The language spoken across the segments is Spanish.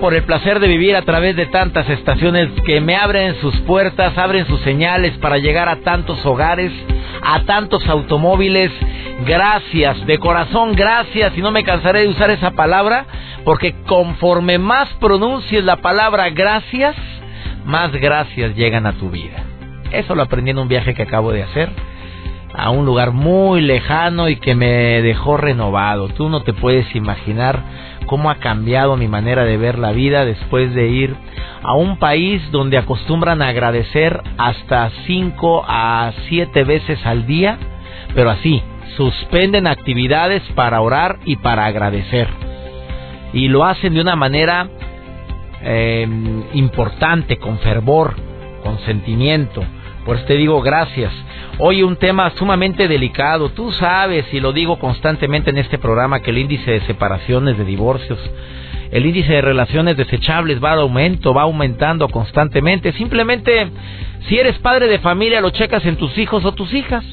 Por el placer de vivir a través de tantas estaciones que me abren sus puertas, abren sus señales para llegar a tantos hogares, a tantos automóviles. Gracias, de corazón gracias, y no me cansaré de usar esa palabra, porque conforme más pronuncies la palabra gracias, más gracias llegan a tu vida. Eso lo aprendí en un viaje que acabo de hacer a un lugar muy lejano y que me dejó renovado. Tú no te puedes imaginar cómo ha cambiado mi manera de ver la vida después de ir a un país donde acostumbran a agradecer hasta 5 a 7 veces al día, pero así, suspenden actividades para orar y para agradecer. Y lo hacen de una manera eh, importante, con fervor, con sentimiento. Por te digo gracias. Hoy un tema sumamente delicado. Tú sabes, y lo digo constantemente en este programa, que el índice de separaciones, de divorcios, el índice de relaciones desechables va de aumento, va aumentando constantemente. Simplemente, si eres padre de familia, lo checas en tus hijos o tus hijas.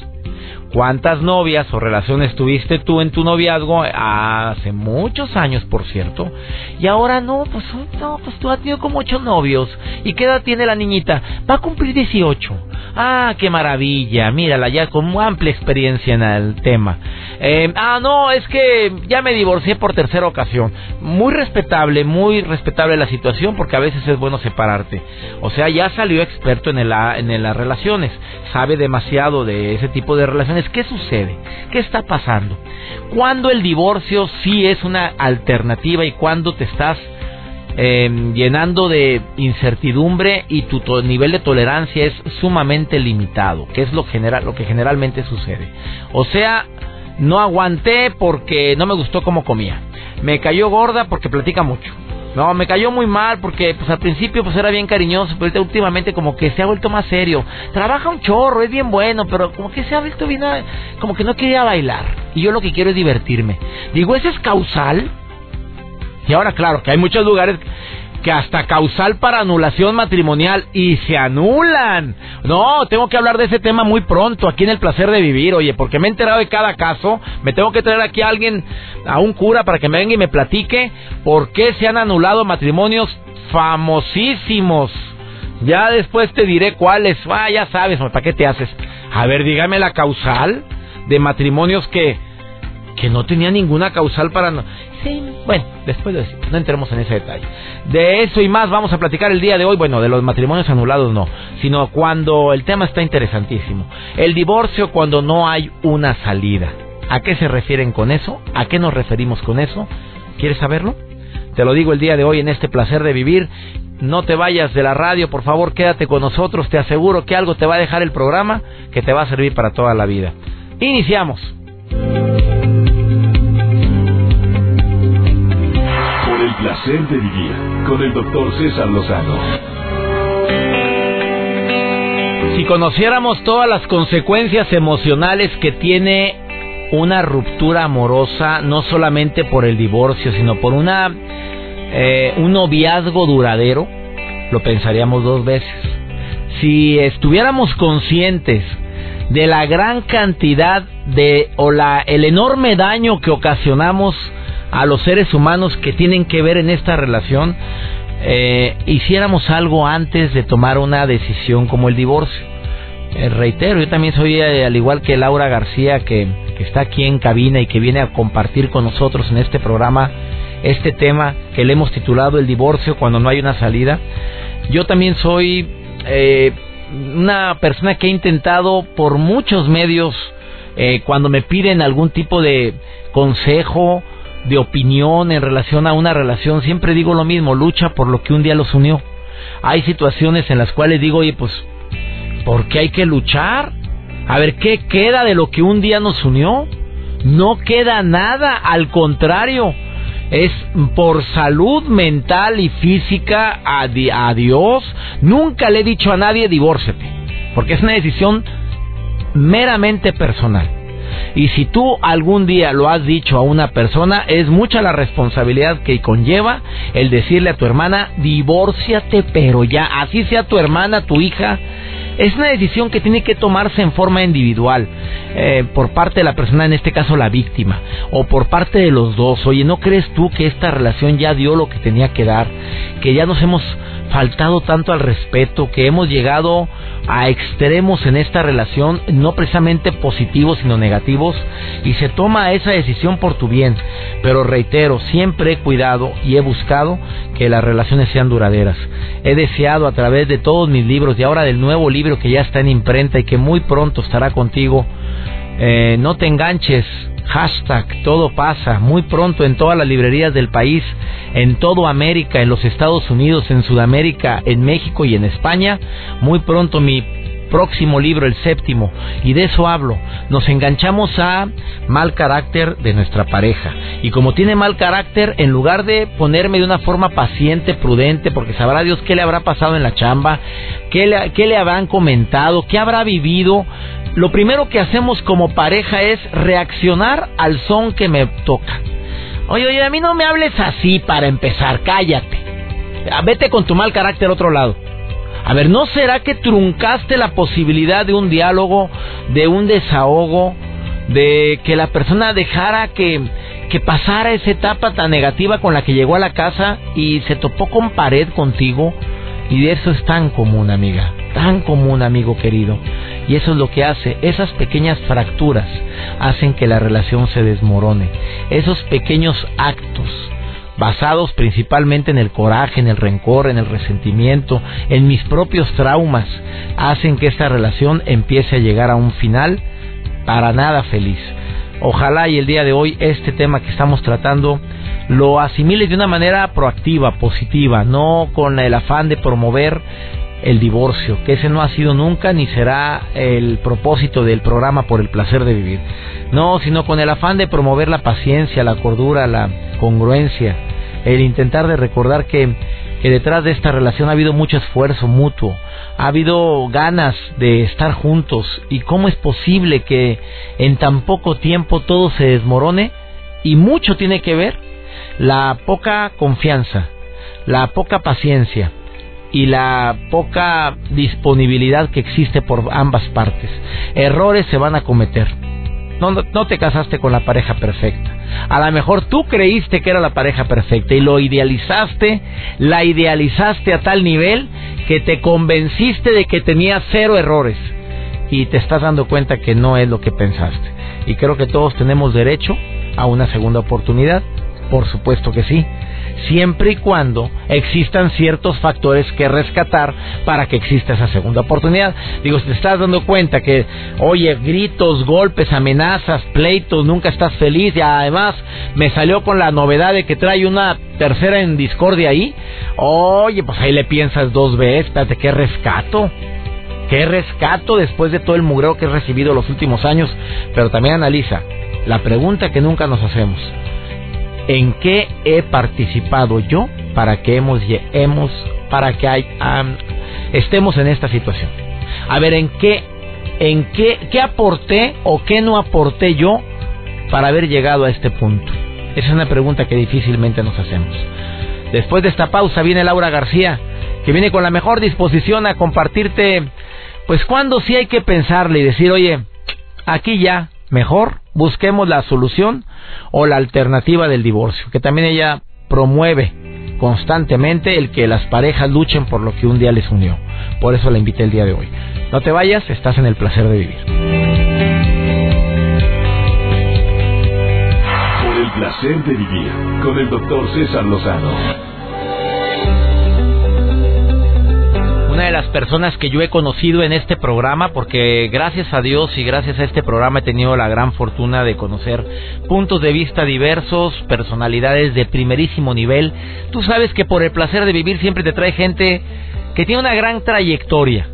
¿Cuántas novias o relaciones tuviste tú en tu noviazgo hace muchos años, por cierto? Y ahora no, pues no, pues tú has tenido como ocho novios. ¿Y qué edad tiene la niñita? Va a cumplir 18. Ah, qué maravilla, mírala ya con amplia experiencia en el tema. Eh, ah, no, es que ya me divorcié por tercera ocasión. Muy respetable, muy respetable la situación porque a veces es bueno separarte. O sea, ya salió experto en, el, en las relaciones, sabe demasiado de ese tipo de relaciones. ¿Qué sucede? ¿Qué está pasando? ¿Cuándo el divorcio sí es una alternativa y cuándo te estás Em, llenando de incertidumbre y tu nivel de tolerancia es sumamente limitado, que es lo, general, lo que generalmente sucede. O sea, no aguanté porque no me gustó cómo comía. Me cayó gorda porque platica mucho. No, me cayó muy mal porque pues al principio pues era bien cariñoso, pero últimamente como que se ha vuelto más serio. Trabaja un chorro, es bien bueno, pero como que se ha vuelto bien, como que no quería bailar. Y yo lo que quiero es divertirme. Digo, ¿ese es causal? Y ahora, claro, que hay muchos lugares que hasta causal para anulación matrimonial y se anulan. No, tengo que hablar de ese tema muy pronto, aquí en el placer de vivir, oye, porque me he enterado de cada caso, me tengo que traer aquí a alguien, a un cura, para que me venga y me platique por qué se han anulado matrimonios famosísimos. Ya después te diré cuáles, ah, ya sabes, ¿para qué te haces? A ver, dígame la causal de matrimonios que que no tenía ninguna causal para no. Sí, bueno, después de no entremos en ese detalle. De eso y más vamos a platicar el día de hoy. Bueno, de los matrimonios anulados no, sino cuando el tema está interesantísimo. El divorcio cuando no hay una salida. ¿A qué se refieren con eso? ¿A qué nos referimos con eso? ¿Quieres saberlo? Te lo digo el día de hoy en este placer de vivir. No te vayas de la radio, por favor, quédate con nosotros. Te aseguro que algo te va a dejar el programa que te va a servir para toda la vida. Iniciamos. Placer de vivir con el doctor César Lozano. Si conociéramos todas las consecuencias emocionales que tiene una ruptura amorosa, no solamente por el divorcio, sino por una eh, un noviazgo duradero, lo pensaríamos dos veces. Si estuviéramos conscientes de la gran cantidad de o la el enorme daño que ocasionamos a los seres humanos que tienen que ver en esta relación, eh, hiciéramos algo antes de tomar una decisión como el divorcio. Eh, reitero, yo también soy, eh, al igual que Laura García, que, que está aquí en cabina y que viene a compartir con nosotros en este programa este tema que le hemos titulado El divorcio cuando no hay una salida. Yo también soy una persona que ha intentado por muchos medios, cuando me piden algún tipo de consejo de opinión en relación a una relación, siempre digo lo mismo, lucha por lo que un día los unió. Hay situaciones en las cuales digo, oye, pues, ¿por qué hay que luchar? A ver, ¿qué queda de lo que un día nos unió? No queda nada, al contrario, es por salud mental y física a, Dios. Nunca le he dicho a nadie divórcete, porque es una decisión meramente personal. Y si tú algún día lo has dicho a una persona, es mucha la responsabilidad que conlleva el decirle a tu hermana, divórciate, pero ya, así sea tu hermana, tu hija, es una decisión que tiene que tomarse en forma individual, eh, por parte de la persona, en este caso la víctima, o por parte de los dos. Oye, ¿no crees tú que esta relación ya dio lo que tenía que dar? Que ya nos hemos faltado tanto al respeto, que hemos llegado a extremos en esta relación, no precisamente positivos, sino negativos, y se toma esa decisión por tu bien. Pero reitero, siempre he cuidado y he buscado que las relaciones sean duraderas. He deseado a través de todos mis libros y ahora del nuevo libro que ya está en imprenta y que muy pronto estará contigo, eh, no te enganches hashtag todo pasa muy pronto en todas las librerías del país, en todo América, en los Estados Unidos, en Sudamérica, en México y en España. Muy pronto mi próximo libro, el séptimo, y de eso hablo. Nos enganchamos a mal carácter de nuestra pareja. Y como tiene mal carácter, en lugar de ponerme de una forma paciente, prudente, porque sabrá Dios qué le habrá pasado en la chamba, qué le, qué le habrán comentado, qué habrá vivido, lo primero que hacemos como pareja es reaccionar al son que me toca. Oye, oye, a mí no me hables así para empezar, cállate. Ah, vete con tu mal carácter a otro lado. A ver, ¿no será que truncaste la posibilidad de un diálogo, de un desahogo, de que la persona dejara que, que pasara esa etapa tan negativa con la que llegó a la casa y se topó con pared contigo? Y de eso es tan común, amiga, tan común, amigo querido. Y eso es lo que hace, esas pequeñas fracturas hacen que la relación se desmorone. Esos pequeños actos basados principalmente en el coraje, en el rencor, en el resentimiento, en mis propios traumas, hacen que esta relación empiece a llegar a un final para nada feliz. Ojalá y el día de hoy este tema que estamos tratando lo asimiles de una manera proactiva, positiva, no con el afán de promover el divorcio, que ese no ha sido nunca ni será el propósito del programa por el placer de vivir. No, sino con el afán de promover la paciencia, la cordura, la congruencia, el intentar de recordar que, que detrás de esta relación ha habido mucho esfuerzo mutuo, ha habido ganas de estar juntos y cómo es posible que en tan poco tiempo todo se desmorone y mucho tiene que ver la poca confianza, la poca paciencia y la poca disponibilidad que existe por ambas partes. Errores se van a cometer. No, no, te casaste con la pareja perfecta. A lo mejor tú creíste que era la pareja perfecta y lo idealizaste, la idealizaste a tal nivel que te convenciste de que tenía cero errores y te estás dando cuenta que no es lo que pensaste. Y creo que todos tenemos derecho a una segunda oportunidad por supuesto que sí. Siempre y cuando existan ciertos factores que rescatar para que exista esa segunda oportunidad. Digo, si te estás dando cuenta que, oye, gritos, golpes, amenazas, pleitos, nunca estás feliz y además me salió con la novedad de que trae una tercera en discordia ahí, oye, pues ahí le piensas dos veces, espérate, qué rescato. Qué rescato después de todo el mugreo que he recibido los últimos años. Pero también analiza la pregunta que nunca nos hacemos en qué he participado yo para que hemos, hemos para que estemos en esta situación. A ver, en qué, en qué, qué aporté o qué no aporté yo para haber llegado a este punto. Esa es una pregunta que difícilmente nos hacemos. Después de esta pausa viene Laura García, que viene con la mejor disposición a compartirte, pues cuando sí hay que pensarle y decir, oye, aquí ya, mejor busquemos la solución o la alternativa del divorcio, que también ella promueve constantemente el que las parejas luchen por lo que un día les unió. Por eso la invité el día de hoy. No te vayas, estás en el placer de vivir. Por el placer de vivir con el doctor César Lozano. Una de las personas que yo he conocido en este programa, porque gracias a Dios y gracias a este programa he tenido la gran fortuna de conocer puntos de vista diversos, personalidades de primerísimo nivel. Tú sabes que por el placer de vivir siempre te trae gente que tiene una gran trayectoria.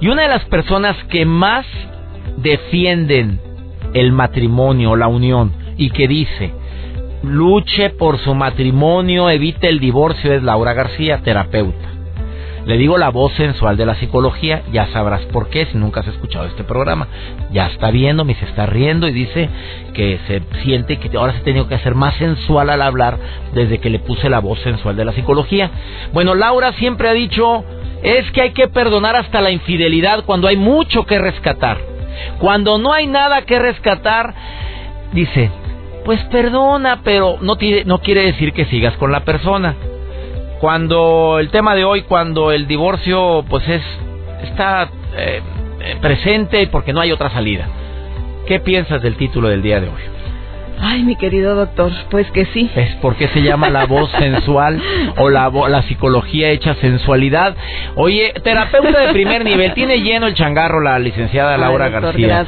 Y una de las personas que más defienden el matrimonio, la unión, y que dice, luche por su matrimonio, evite el divorcio, es Laura García, terapeuta. Le digo la voz sensual de la psicología, ya sabrás por qué si nunca has escuchado este programa. Ya está viendo, me se está riendo y dice que se siente que ahora se ha tenido que hacer más sensual al hablar desde que le puse la voz sensual de la psicología. Bueno, Laura siempre ha dicho, es que hay que perdonar hasta la infidelidad cuando hay mucho que rescatar. Cuando no hay nada que rescatar, dice, pues perdona, pero no, no quiere decir que sigas con la persona cuando el tema de hoy, cuando el divorcio pues es está eh, presente porque no hay otra salida. ¿Qué piensas del título del día de hoy? Ay, mi querido doctor, pues que sí. ¿Es porque se llama la voz sensual o la, la psicología hecha sensualidad? Oye, terapeuta de primer nivel, tiene lleno el changarro la licenciada Laura García.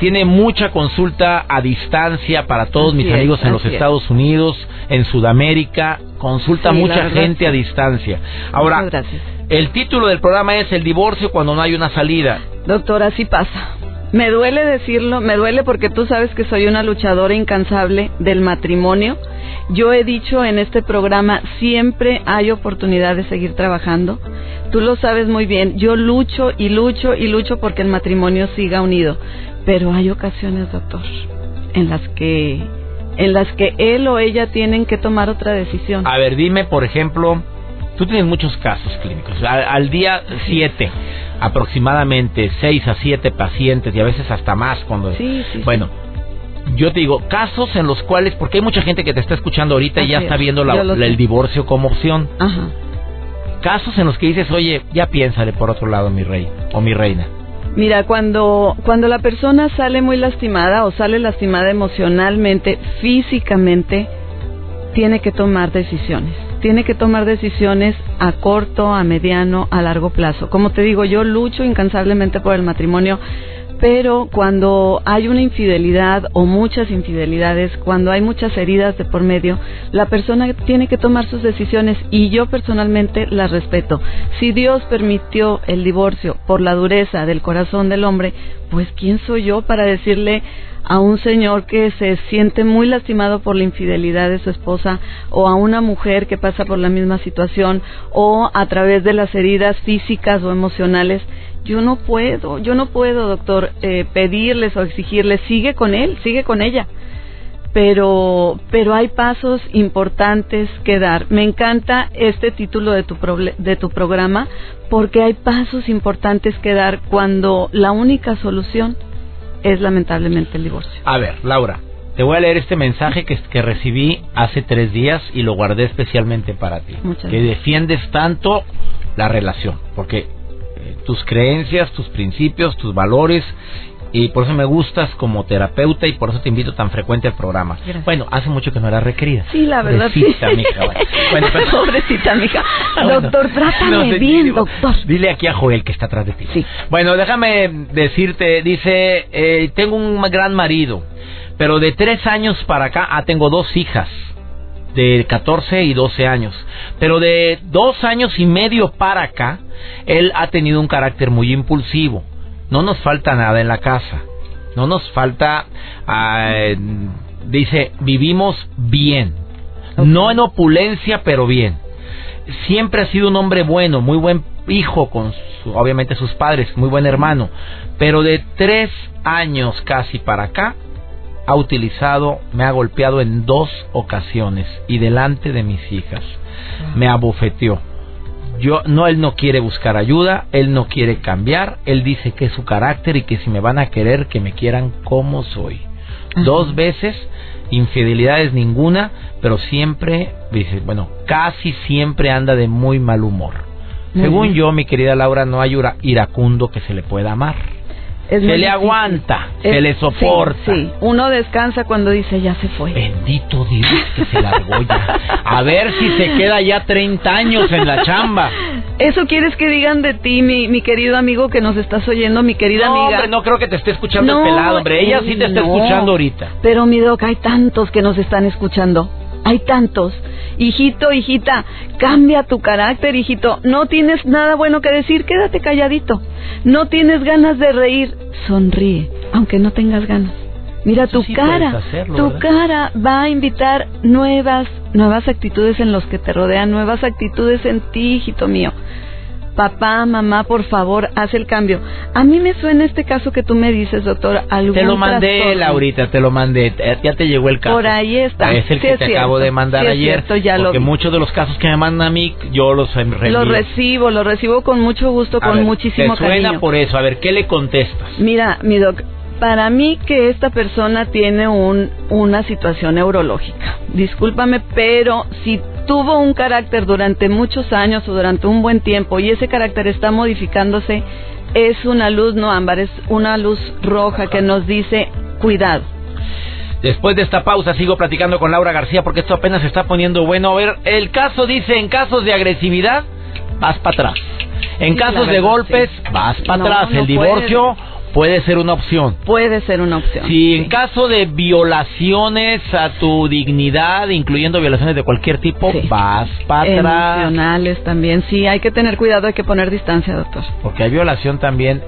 tiene mucha consulta a distancia para todos mis amigos en los Estados Unidos, en Sudamérica. Consulta mucha gente a distancia. Ahora, el título del programa es El divorcio cuando no hay una salida. Doctor, así pasa. Me duele decirlo, me duele porque tú sabes que soy una luchadora incansable del matrimonio. Yo he dicho en este programa, siempre hay oportunidad de seguir trabajando. Tú lo sabes muy bien, yo lucho y lucho y lucho porque el matrimonio siga unido. Pero hay ocasiones, doctor, en las que en las que él o ella tienen que tomar otra decisión. A ver, dime, por ejemplo, tú tienes muchos casos clínicos. Al, al día 7, aproximadamente 6 a 7 pacientes y a veces hasta más cuando... Sí, sí, bueno, yo te digo, casos en los cuales, porque hay mucha gente que te está escuchando ahorita y ya está viendo el divorcio como opción. Ajá. Casos en los que dices, oye, ya piénsale por otro lado, mi rey o mi reina. Mira, cuando, cuando la persona sale muy lastimada o sale lastimada emocionalmente, físicamente, tiene que tomar decisiones tiene que tomar decisiones a corto, a mediano, a largo plazo. Como te digo, yo lucho incansablemente por el matrimonio, pero cuando hay una infidelidad o muchas infidelidades, cuando hay muchas heridas de por medio, la persona tiene que tomar sus decisiones y yo personalmente las respeto. Si Dios permitió el divorcio por la dureza del corazón del hombre, pues ¿quién soy yo para decirle a un señor que se siente muy lastimado por la infidelidad de su esposa o a una mujer que pasa por la misma situación o a través de las heridas físicas o emocionales. Yo no puedo, yo no puedo, doctor, eh, pedirles o exigirles, sigue con él, sigue con ella. Pero, pero hay pasos importantes que dar. Me encanta este título de tu, de tu programa porque hay pasos importantes que dar cuando la única solución es lamentablemente el divorcio. A ver, Laura, te voy a leer este mensaje que, que recibí hace tres días y lo guardé especialmente para ti. Muchas que defiendes tanto la relación, porque tus creencias, tus principios, tus valores y por eso me gustas como terapeuta y por eso te invito tan frecuente al programa. Bueno, hace mucho que no era requerida. Sí, la verdad. Pobrecita, sí. mija. Bueno, Pobrecita, mija. doctor, trátame bien, doctor. Dile aquí a Joel que está atrás de ti. Sí. Bueno, déjame decirte, dice, eh, tengo un gran marido, pero de tres años para acá, ah, tengo dos hijas de 14 y 12 años. Pero de dos años y medio para acá, él ha tenido un carácter muy impulsivo no nos falta nada en la casa. No nos falta, ah, dice, vivimos bien. No en opulencia, pero bien. Siempre ha sido un hombre bueno, muy buen hijo con obviamente sus padres, muy buen hermano. Pero de tres años casi para acá, ha utilizado, me ha golpeado en dos ocasiones y delante de mis hijas. Me abofeteó yo no él no quiere buscar ayuda, él no quiere cambiar, él dice que es su carácter y que si me van a querer que me quieran como soy. Dos veces infidelidades ninguna, pero siempre dice, bueno, casi siempre anda de muy mal humor. Según yo, mi querida Laura, no hay iracundo que se le pueda amar se le aguanta, se le soporta. Sí, uno descansa cuando dice ya se fue. Bendito Dios que se largó ya. A ver si se queda ya 30 años en la chamba. ¿Eso quieres que digan de ti, mi, mi querido amigo que nos estás oyendo, mi querida no, amiga? Hombre, no creo que te esté escuchando el pelado, hombre. Ella sí te está escuchando ahorita. Pero mi doc, hay tantos que nos están escuchando. Hay tantos. Hijito, hijita, cambia tu carácter, hijito. No tienes nada bueno que decir, quédate calladito. No tienes ganas de reír, sonríe, aunque no tengas ganas. Mira, tu cara, tu cara va a invitar nuevas, nuevas actitudes en los que te rodean, nuevas actitudes en ti, hijito mío papá, mamá, por favor, haz el cambio. A mí me suena este caso que tú me dices, doctor, algún Te lo mandé, Laurita, te lo mandé, ya te llegó el caso. Por ahí está. Es el que te acabo de mandar ayer. ya porque muchos de los casos que me mandan a mí, yo los recibo. Los recibo, los recibo con mucho gusto, con muchísimo te suena por eso, a ver, ¿qué le contestas? Mira, mi doc, para mí que esta persona tiene un, una situación neurológica. Discúlpame, pero si tuvo un carácter durante muchos años o durante un buen tiempo y ese carácter está modificándose, es una luz no ámbar, es una luz roja que nos dice cuidado. Después de esta pausa sigo platicando con Laura García porque esto apenas se está poniendo bueno. A ver, el caso dice en casos de agresividad, vas para atrás. En casos de golpes, vas para atrás. el divorcio Puede ser una opción. Puede ser una opción. Si en caso de violaciones a tu dignidad, incluyendo violaciones de cualquier tipo, vas para atrás. Emocionales también. Sí, hay que tener cuidado, hay que poner distancia, doctor. Porque hay violación también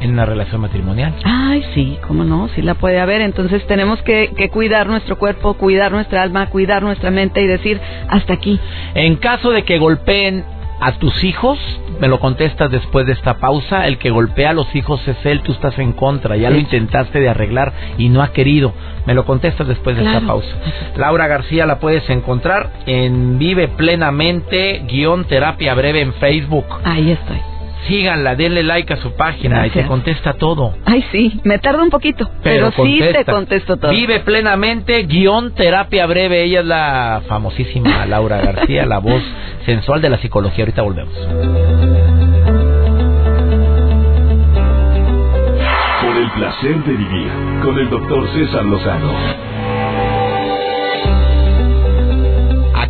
en una relación matrimonial. Ay, sí, cómo no, sí la puede haber. Entonces tenemos que, que, cuidar nuestro cuerpo, cuidar nuestra alma, cuidar nuestra mente y decir hasta aquí. En caso de que golpeen a tus hijos, me lo contestas después de esta pausa, el que golpea a los hijos es él, tú estás en contra, ya lo intentaste de arreglar y no ha querido. Me lo contestas después de esta pausa. Laura García la puedes encontrar en Vive Plenamente, guion terapia breve en Facebook. Ahí estoy síganla, denle like a su página y te contesta todo. Ay, sí, me tarda un poquito, pero, sí te contesto todo. Vive plenamente, guion terapia breve. Ella es la famosísima Laura García, la voz sensual de la psicología. Ahorita volvemos. Por el placer de vivir con el doctor César Lozano.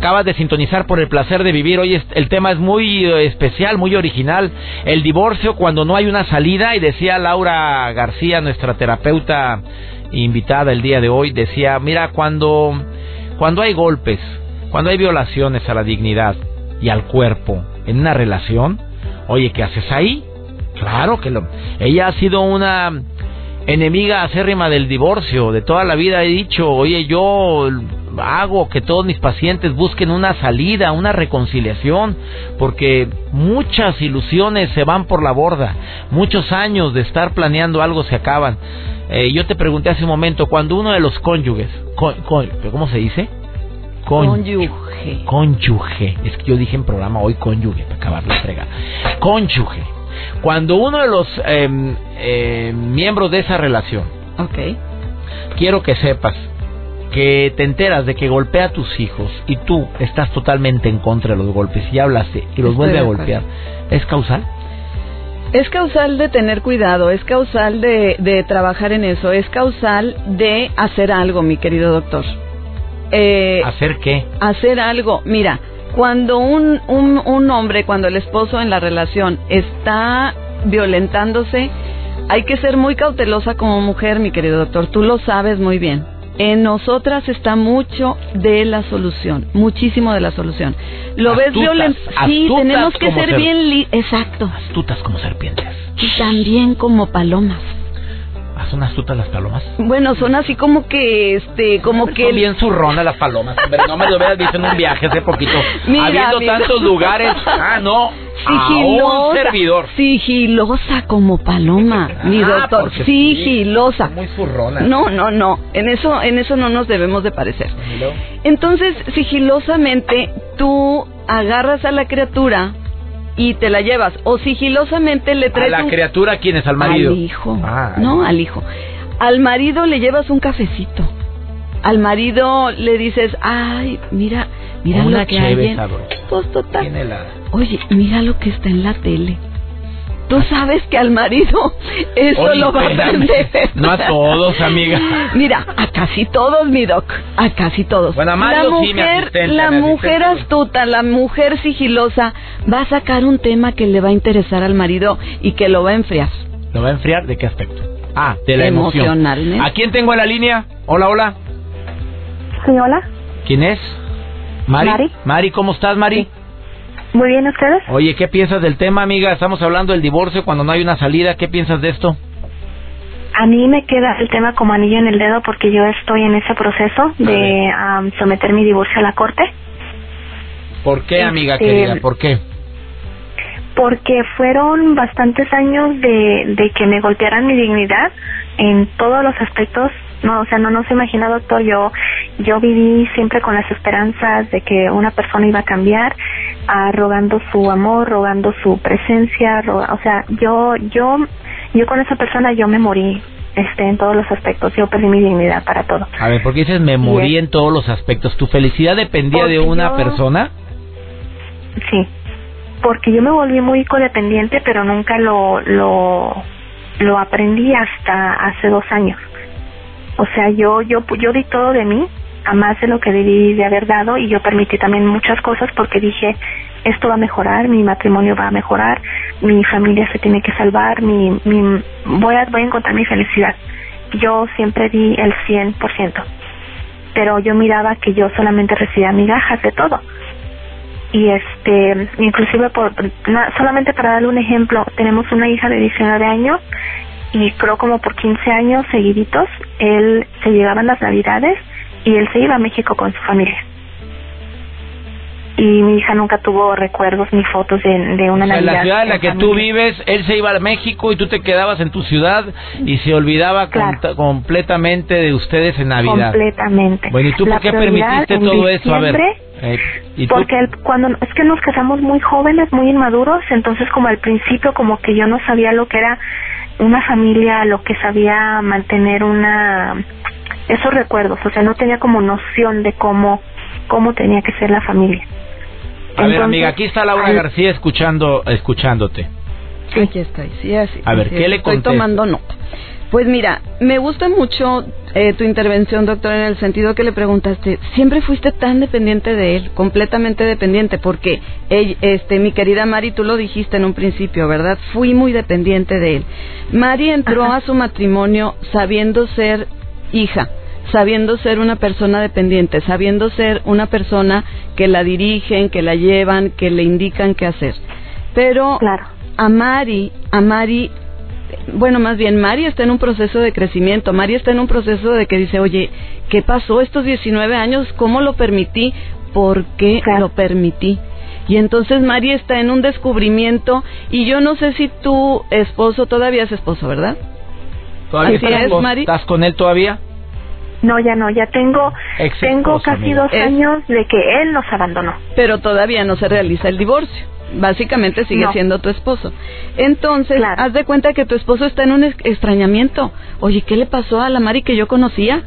Acabas de sintonizar por el placer de vivir. Hoy el tema es muy especial, muy original. El divorcio cuando no hay una salida. Y decía Laura García, nuestra terapeuta invitada el día de hoy, decía, mira, cuando, cuando hay golpes, cuando hay violaciones a la dignidad y al cuerpo en una relación, oye, ¿qué haces ahí? Claro que lo... Ella ha sido una enemiga acérrima del divorcio. De toda la vida he dicho, oye, yo hago que todos mis pacientes busquen una salida, una reconciliación, porque muchas ilusiones se van por la borda, muchos años de estar planeando algo se acaban. Eh, yo te pregunté hace un momento, cuando uno de los cónyuges, ¿cómo se dice? cónyuge. Cónyuge. Es que yo dije en programa hoy cónyuge, para acabar la entrega. Cónyuge. Cuando uno de los em, em, miembros de esa relación, quiero que sepas, que te enteras de que golpea a tus hijos y tú estás totalmente en contra de los golpes y hablas y los vuelve a golpear, ¿es causal? Es causal de tener cuidado, es causal de, de, trabajar en eso, es causal de hacer algo, mi querido doctor. Eh, ¿Hacer qué? Hacer algo. Mira, cuando un, un, un hombre, cuando el esposo en la relación está violentándose, hay que ser muy cautelosa como mujer, mi querido doctor. Tú lo sabes muy bien en nosotras está mucho de la solución, muchísimo de la solución. Lo ves violento, sí, tenemos que ser, bien, exacto. Astutas como serpientes. Y también como palomas. ¿Son astutas las palomas? Bueno, son así como que, este, como que... Son bien zurronas las palomas, hombre. No me lo hubieras visto en un viaje hace poquito. Mira, Habiendo tantos lugares. Ah, no. Sigilosa. servidor. Sigilosa como paloma, mi ah, doctor. Sigilosa. muy zurrona. No, no, no. En eso, en eso no nos debemos de parecer. Entonces, sigilosamente, tú agarras a la criatura y te la llevas. O sigilosamente le traes. ¿A la criatura quién es? ¿Al marido? Al hijo. Ah, no, al hijo. Al marido le llevas un cafecito. Al marido le dices, ay, mira, mira lo que hay. Pues total. Oye, mira lo que está en la tele. Tú sabes que al marido eso lo va a aprender. No a todos, amiga. Mira, a casi todos, mi doc. A casi todos. Bueno, la mujer, la mujer astuta, la mujer sigilosa va a sacar un tema que le va a interesar al marido y que lo va a enfriar. ¿Lo va a enfriar? ¿De qué aspecto? Ah, de la Emocionalmente. emoción. ¿A quién tengo en la línea? Hola, hola. Sí, hola. ¿Quién es? Mari. Mari, Mari ¿cómo estás, Mari? Muy bien, ¿ustedes? Oye, ¿qué piensas del tema, amiga? Estamos hablando del divorcio cuando no hay una salida. ¿Qué piensas de esto? a mí me queda el tema como anillo en el dedo porque yo estoy en ese proceso de someter mi divorcio a la corte. ¿Por qué, amiga Este, querida? ¿Por qué? porque fueron bastantes años de, de que me golpearan mi dignidad en todos los aspectos. No, o sea, no, no se imagina, doctor, yo, yo viví siempre con las esperanzas de que una persona iba a cambiar, ah, rogando su amor, rogando su presencia, roga- o sea, yo, yo, yo con esa persona yo me morí, este, en todos los aspectos, yo perdí mi dignidad para todo. A ver, ¿por qué dices me morí en todos los aspectos? ¿Tu felicidad dependía de una yo- persona? Sí, porque yo me volví muy codependiente, pero nunca lo, lo, lo aprendí hasta hace dos años. O sea, yo, yo, yo di todo de mí, a más de lo que debí de haber dado, y yo permití también muchas cosas porque dije, esto va a mejorar, mi matrimonio va a mejorar, mi familia se tiene que salvar, mi, mi, voy a, voy a encontrar mi felicidad. Yo siempre di el 100%, pero yo miraba que yo solamente recibía migajas de todo y este inclusive por solamente para darle un ejemplo tenemos una hija de 19 años y creo como por 15 años seguiditos él se llegaban las navidades y él se iba a México con su familia y mi hija nunca tuvo recuerdos ni fotos de, de una O sea, en navidad la ciudad en la que tú familia. vives, él se iba a México y tú te quedabas en tu ciudad y se olvidaba Claro. con- completamente de ustedes en Navidad. completamente Bueno, ¿y tú La por qué permitiste todo eso? A ver. eh, ¿y tú? Porque el- cuando es que nos casamos muy jóvenes, muy inmaduros, entonces como al principio como que yo no sabía lo que era una familia, lo que sabía mantener una esos recuerdos, o sea, no tenía como noción de cómo cómo tenía que ser la familia. A ver, amiga, aquí está Laura al- García escuchando, escuchándote. Aquí estoy, sí, así. A ver, ¿qué le Estoy contestas? tomando nota. Pues mira, me gusta mucho eh, tu intervención, doctor, en el sentido que le preguntaste, ¿siempre fuiste tan dependiente de él, completamente dependiente? Porque, este, mi querida Mari, tú lo dijiste en un principio, ¿verdad? Fui muy dependiente de él. Mari entró Ajá. a su matrimonio sabiendo ser hija, sabiendo ser una persona dependiente, sabiendo ser una persona que la dirigen, que la llevan, que le indican qué hacer. Pero Claro. a Mari, a Mari, bueno, más bien Mari está en un proceso de crecimiento, Mari está en un proceso de que dice, oye, ¿qué pasó estos 19 años? ¿Cómo lo permití? ¿Por qué Claro. lo permití? Y entonces Mari está en un descubrimiento y yo no sé si tu esposo todavía es esposo, ¿verdad? ¿Todavía Así estás, es, con, Mari. estás con él todavía? No, ya no, ya tengo Ex tengo casi amiga. dos Es- años de que él nos abandonó. Pero todavía no se realiza el divorcio. Básicamente sigue No. siendo tu esposo. Entonces, Claro. haz de cuenta que tu esposo está en un ex- extrañamiento. Oye, ¿qué le pasó a la Mari que yo conocía?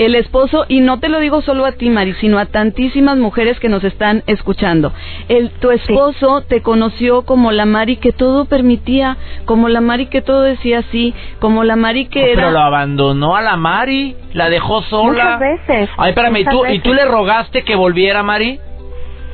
El esposo, y no te lo digo solo a ti, Mari, sino a tantísimas mujeres que nos están escuchando. El, tu esposo te conoció como la Mari que todo permitía, como la Mari que todo decía sí, como la Mari que No, era... pero lo abandonó a la Mari, la dejó sola. Muchas veces. Ay, espérame, ¿y tú, ¿y tú le rogaste que volviera, Mari?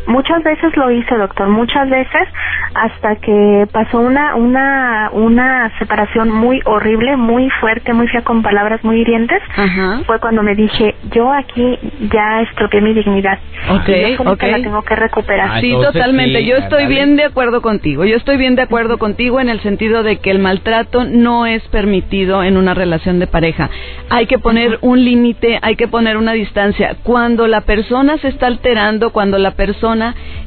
Muchas veces lo hice, doctor, muchas veces hasta que pasó una una una separación muy horrible, muy fuerte, muy fea con palabras muy hirientes. Ajá. Fue cuando me dije, yo aquí ya estropeé mi dignidad. Ok, y yo solita ok. la tengo que recuperar. Ay, Sí, totalmente. sí, Yo estoy bien de acuerdo contigo. Yo estoy bien de acuerdo contigo en el sentido de que el maltrato no es permitido en una relación de pareja. Hay que poner un límite, hay que poner una distancia. Cuando la persona se está alterando, cuando la persona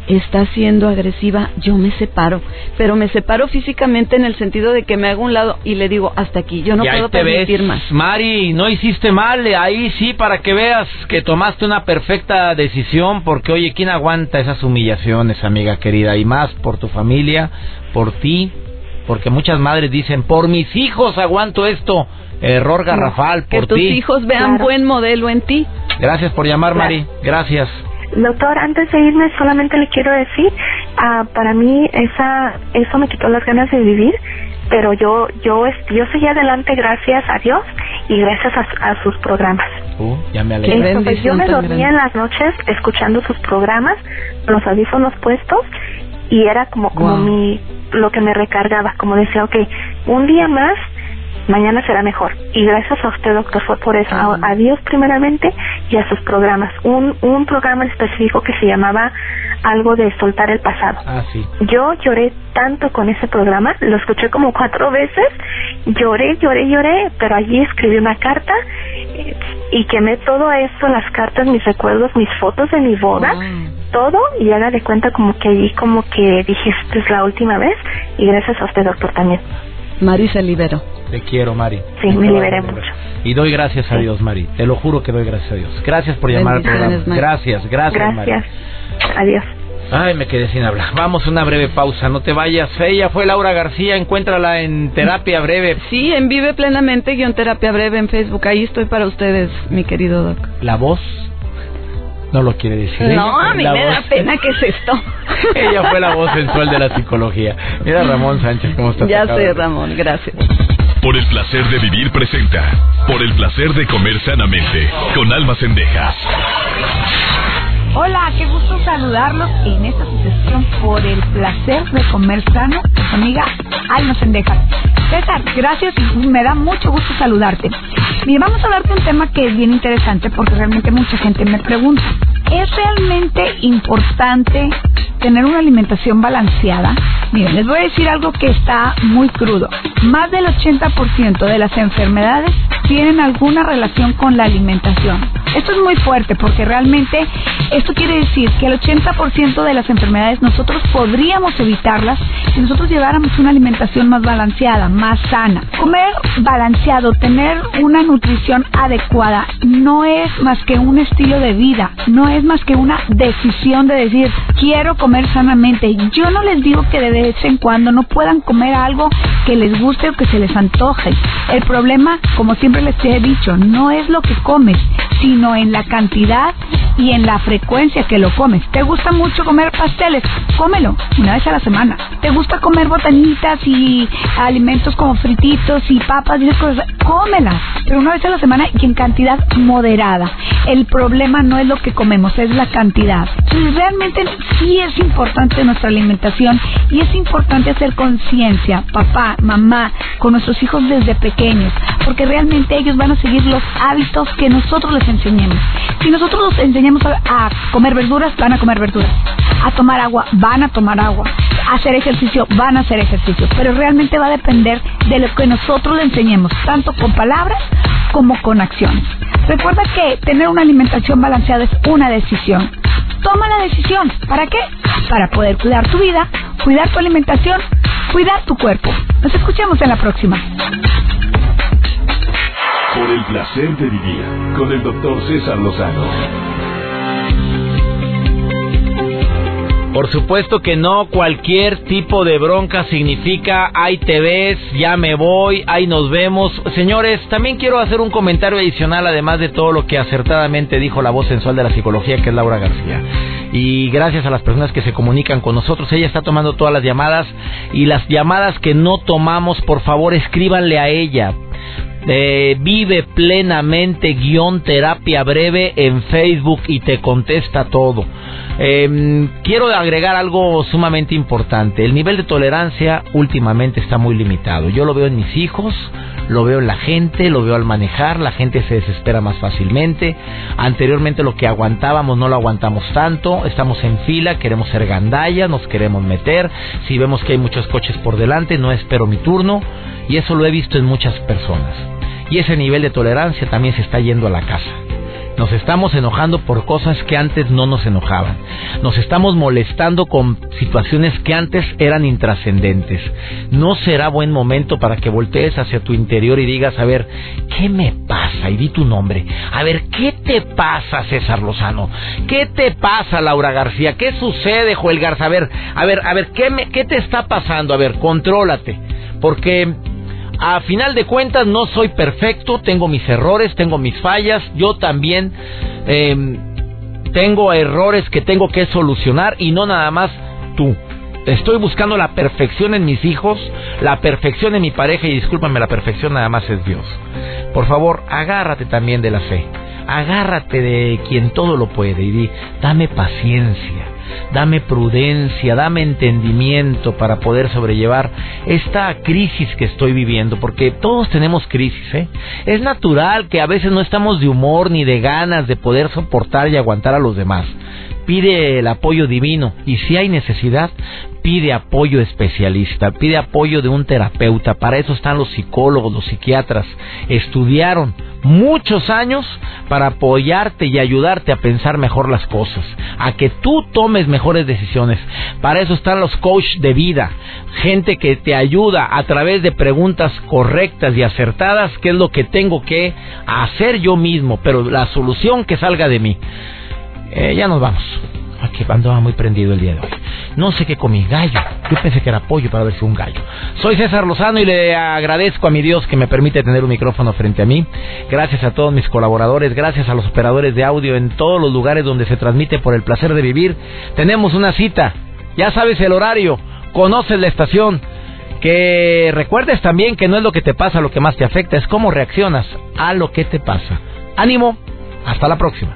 está siendo agresiva, yo me separo. Pero me separo físicamente en el sentido de que me hago a un lado y le digo, hasta aquí, yo no y ahí puedo te permitir ves, más. Mari, no hiciste mal, ahí sí, para que veas que tomaste una perfecta decisión, porque oye, ¿quién aguanta esas humillaciones, amiga querida? Y más por tu familia, por ti, porque muchas madres dicen, por mis hijos aguanto esto, error garrafal, Que por tus ti. hijos vean Claro. buen modelo en ti. Gracias por llamar, Claro. Mari, gracias. Doctor, antes de irme solamente le quiero decir, ah, para mí esa eso me quitó las ganas de vivir, pero yo yo es- yo seguí adelante gracias a Dios y gracias a, a sus programas. Uh, ya me yo me dormía grande. en las noches escuchando sus programas, con los audífonos puestos y era como como Wow. mi lo que me recargaba, como decía, ok, un día más mañana será mejor. Y gracias a usted, doctor, fue por eso. A, Dios primeramente y a sus programas. Un, un programa específico que se llamaba algo de soltar el pasado. Ah, sí. Yo lloré tanto con ese programa, lo escuché como cuatro veces, lloré, lloré, lloré, pero allí escribí una carta eh, y quemé todo eso, las cartas, mis recuerdos, mis fotos de mi boda, todo, y haga de cuenta como que allí como que dije, esta es la última vez, y gracias a usted, doctor, también. Mari se liberó. Te quiero, Mari. Sí, me liberé mucho. Y doy gracias a Dios, Mari. Te lo juro que doy gracias a Dios. Gracias por llamar al programa. Gracias, gracias, gracias. Adiós. Ay, me quedé sin hablar. Vamos a una breve pausa, no te vayas. Ella fue Laura García, encuéntrala en Terapia Breve. Sí, en Vive Plenamente, guion Terapia Breve en Facebook. Ahí estoy para ustedes, mi querido Doc. La voz no lo quiere decir. No, a mí me da pena que es esto. Ella fue la voz sensual de la psicología. Mira Ramón Sánchez, ¿cómo estás? Ya sé, Ramón, gracias. Por el placer de vivir presenta. Por el placer de comer sanamente. Con almas cendejas. Hola, qué gusto saludarlos en esta sesión por el placer de comer sano amiga Alma Sendeja. César, gracias, me da mucho gusto saludarte. Mira, vamos a hablar de un tema que es bien interesante porque realmente mucha gente me pregunta, ¿es realmente importante tener una alimentación balanceada? Miren, les voy a decir algo que está muy crudo. Más del 80% de las enfermedades tienen alguna relación con la alimentación. Esto es muy fuerte porque realmente esto quiere decir que el 80% de las enfermedades nosotros podríamos evitarlas si nosotros lleváramos una alimentación más balanceada, más sana. Comer balanceado, tener una nutrición adecuada, no es más que un estilo de vida, no es más que una decisión de decir, quiero comer sanamente. Yo no les digo que de vez en cuando no puedan comer algo que les guste o que se les antoje. El problema, como siempre les he dicho, no es lo que comes, sino en la cantidad y en la frecuencia que lo comes. ¿Te gusta mucho comer pasteles? Cómelo una vez a la semana. ¿Te gusta comer botanitas y alimentos como frititos y papas y esas cosas? Cómelas, pero una vez a la semana y en cantidad moderada. El problema no es lo que comemos, es la cantidad. Entonces, realmente sí es importante nuestra alimentación y es importante hacer conciencia, papá, mamá, con nuestros hijos desde pequeños, porque realmente ellos van a seguir los hábitos que nosotros les enseñemos. Si nosotros les enseñamos a, comer verduras, van a comer verduras. A tomar agua, van a tomar agua. Hacer ejercicio, van a hacer ejercicio. Pero realmente va a depender de lo que nosotros le enseñemos, tanto con palabras como con acciones. Recuerda que tener una alimentación balanceada es una decisión. Toma la decisión. ¿Para qué? Para poder cuidar tu vida, cuidar tu alimentación, cuidar tu cuerpo. Nos escuchamos en la próxima. Por el placer de vivir con el doctor César Lozano. Por supuesto que no, cualquier tipo de bronca significa ahí te ves, ya me voy, ahí nos vemos. Señores, también quiero hacer un comentario adicional además de todo lo que acertadamente dijo la voz sensual de la psicología que es Laura García. Y gracias a las personas que se comunican con nosotros, ella está tomando todas las llamadas y las llamadas que no tomamos, por favor escríbanle a ella eh, vive plenamente guion terapia breve en Facebook y te contesta todo. Em, quiero agregar algo sumamente importante. El nivel de tolerancia últimamente está muy limitado. Yo lo veo en mis hijos, lo veo en la gente, lo veo al manejar, la gente se desespera más fácilmente. Anteriormente lo que aguantábamos no lo aguantamos tanto, estamos en fila, queremos ser gandalla, nos queremos meter. Si vemos que hay muchos coches por delante, no espero mi turno. Y eso lo he visto en muchas personas. Y ese nivel de tolerancia también se está yendo a la casa. Nos estamos enojando por cosas que antes no nos enojaban. Nos estamos molestando con situaciones que antes eran intrascendentes. No será buen momento para que voltees hacia tu interior y digas, a ver, ¿qué me pasa? Y di tu nombre. A ver, ¿qué te pasa, César Lozano? ¿Qué te pasa, Laura García? ¿Qué sucede, Joel Garza? A ver, a ver, a ver, ¿qué, qué te está pasando? A ver, contrólate. Porque a final de cuentas no soy perfecto, tengo mis errores, tengo mis fallas, yo también em, tengo errores que tengo que solucionar y no nada más tú. Estoy buscando la perfección en mis hijos, la perfección en mi pareja y discúlpame, la perfección nada más es Dios. Por favor, agárrate también de la fe, agárrate de quien todo lo puede y di, dame paciencia dame prudencia, dame entendimiento para poder sobrellevar esta crisis que estoy viviendo, porque todos tenemos crisis, ¿eh? Es natural que a veces no estamos de humor ni de ganas de poder soportar y aguantar a los demás pide el apoyo divino y si hay necesidad, pide apoyo especialista, pide apoyo de un terapeuta. Para eso están los psicólogos, los psiquiatras. Estudiaron muchos años para apoyarte y ayudarte a pensar mejor las cosas, a que tú tomes mejores decisiones. Para eso están los coaches de vida, gente que te ayuda a través de preguntas correctas y acertadas, qué es lo que tengo que hacer yo mismo, pero la solución que salga de mí. Eh, ya nos vamos. Aquí andaba muy prendido el día de hoy. No sé qué comí, gallo. Yo pensé que era pollo para ver si un gallo. Soy César Lozano y le agradezco a mi Dios que me permite tener un micrófono frente a mí. Gracias a todos mis colaboradores, gracias a los operadores de audio en todos los lugares donde se transmite por el placer de vivir. Tenemos una cita. Ya sabes el horario, conoces la estación. Que recuerdes también que no es lo que te pasa lo que más te afecta, es cómo reaccionas a lo que te pasa. Ánimo, hasta la próxima.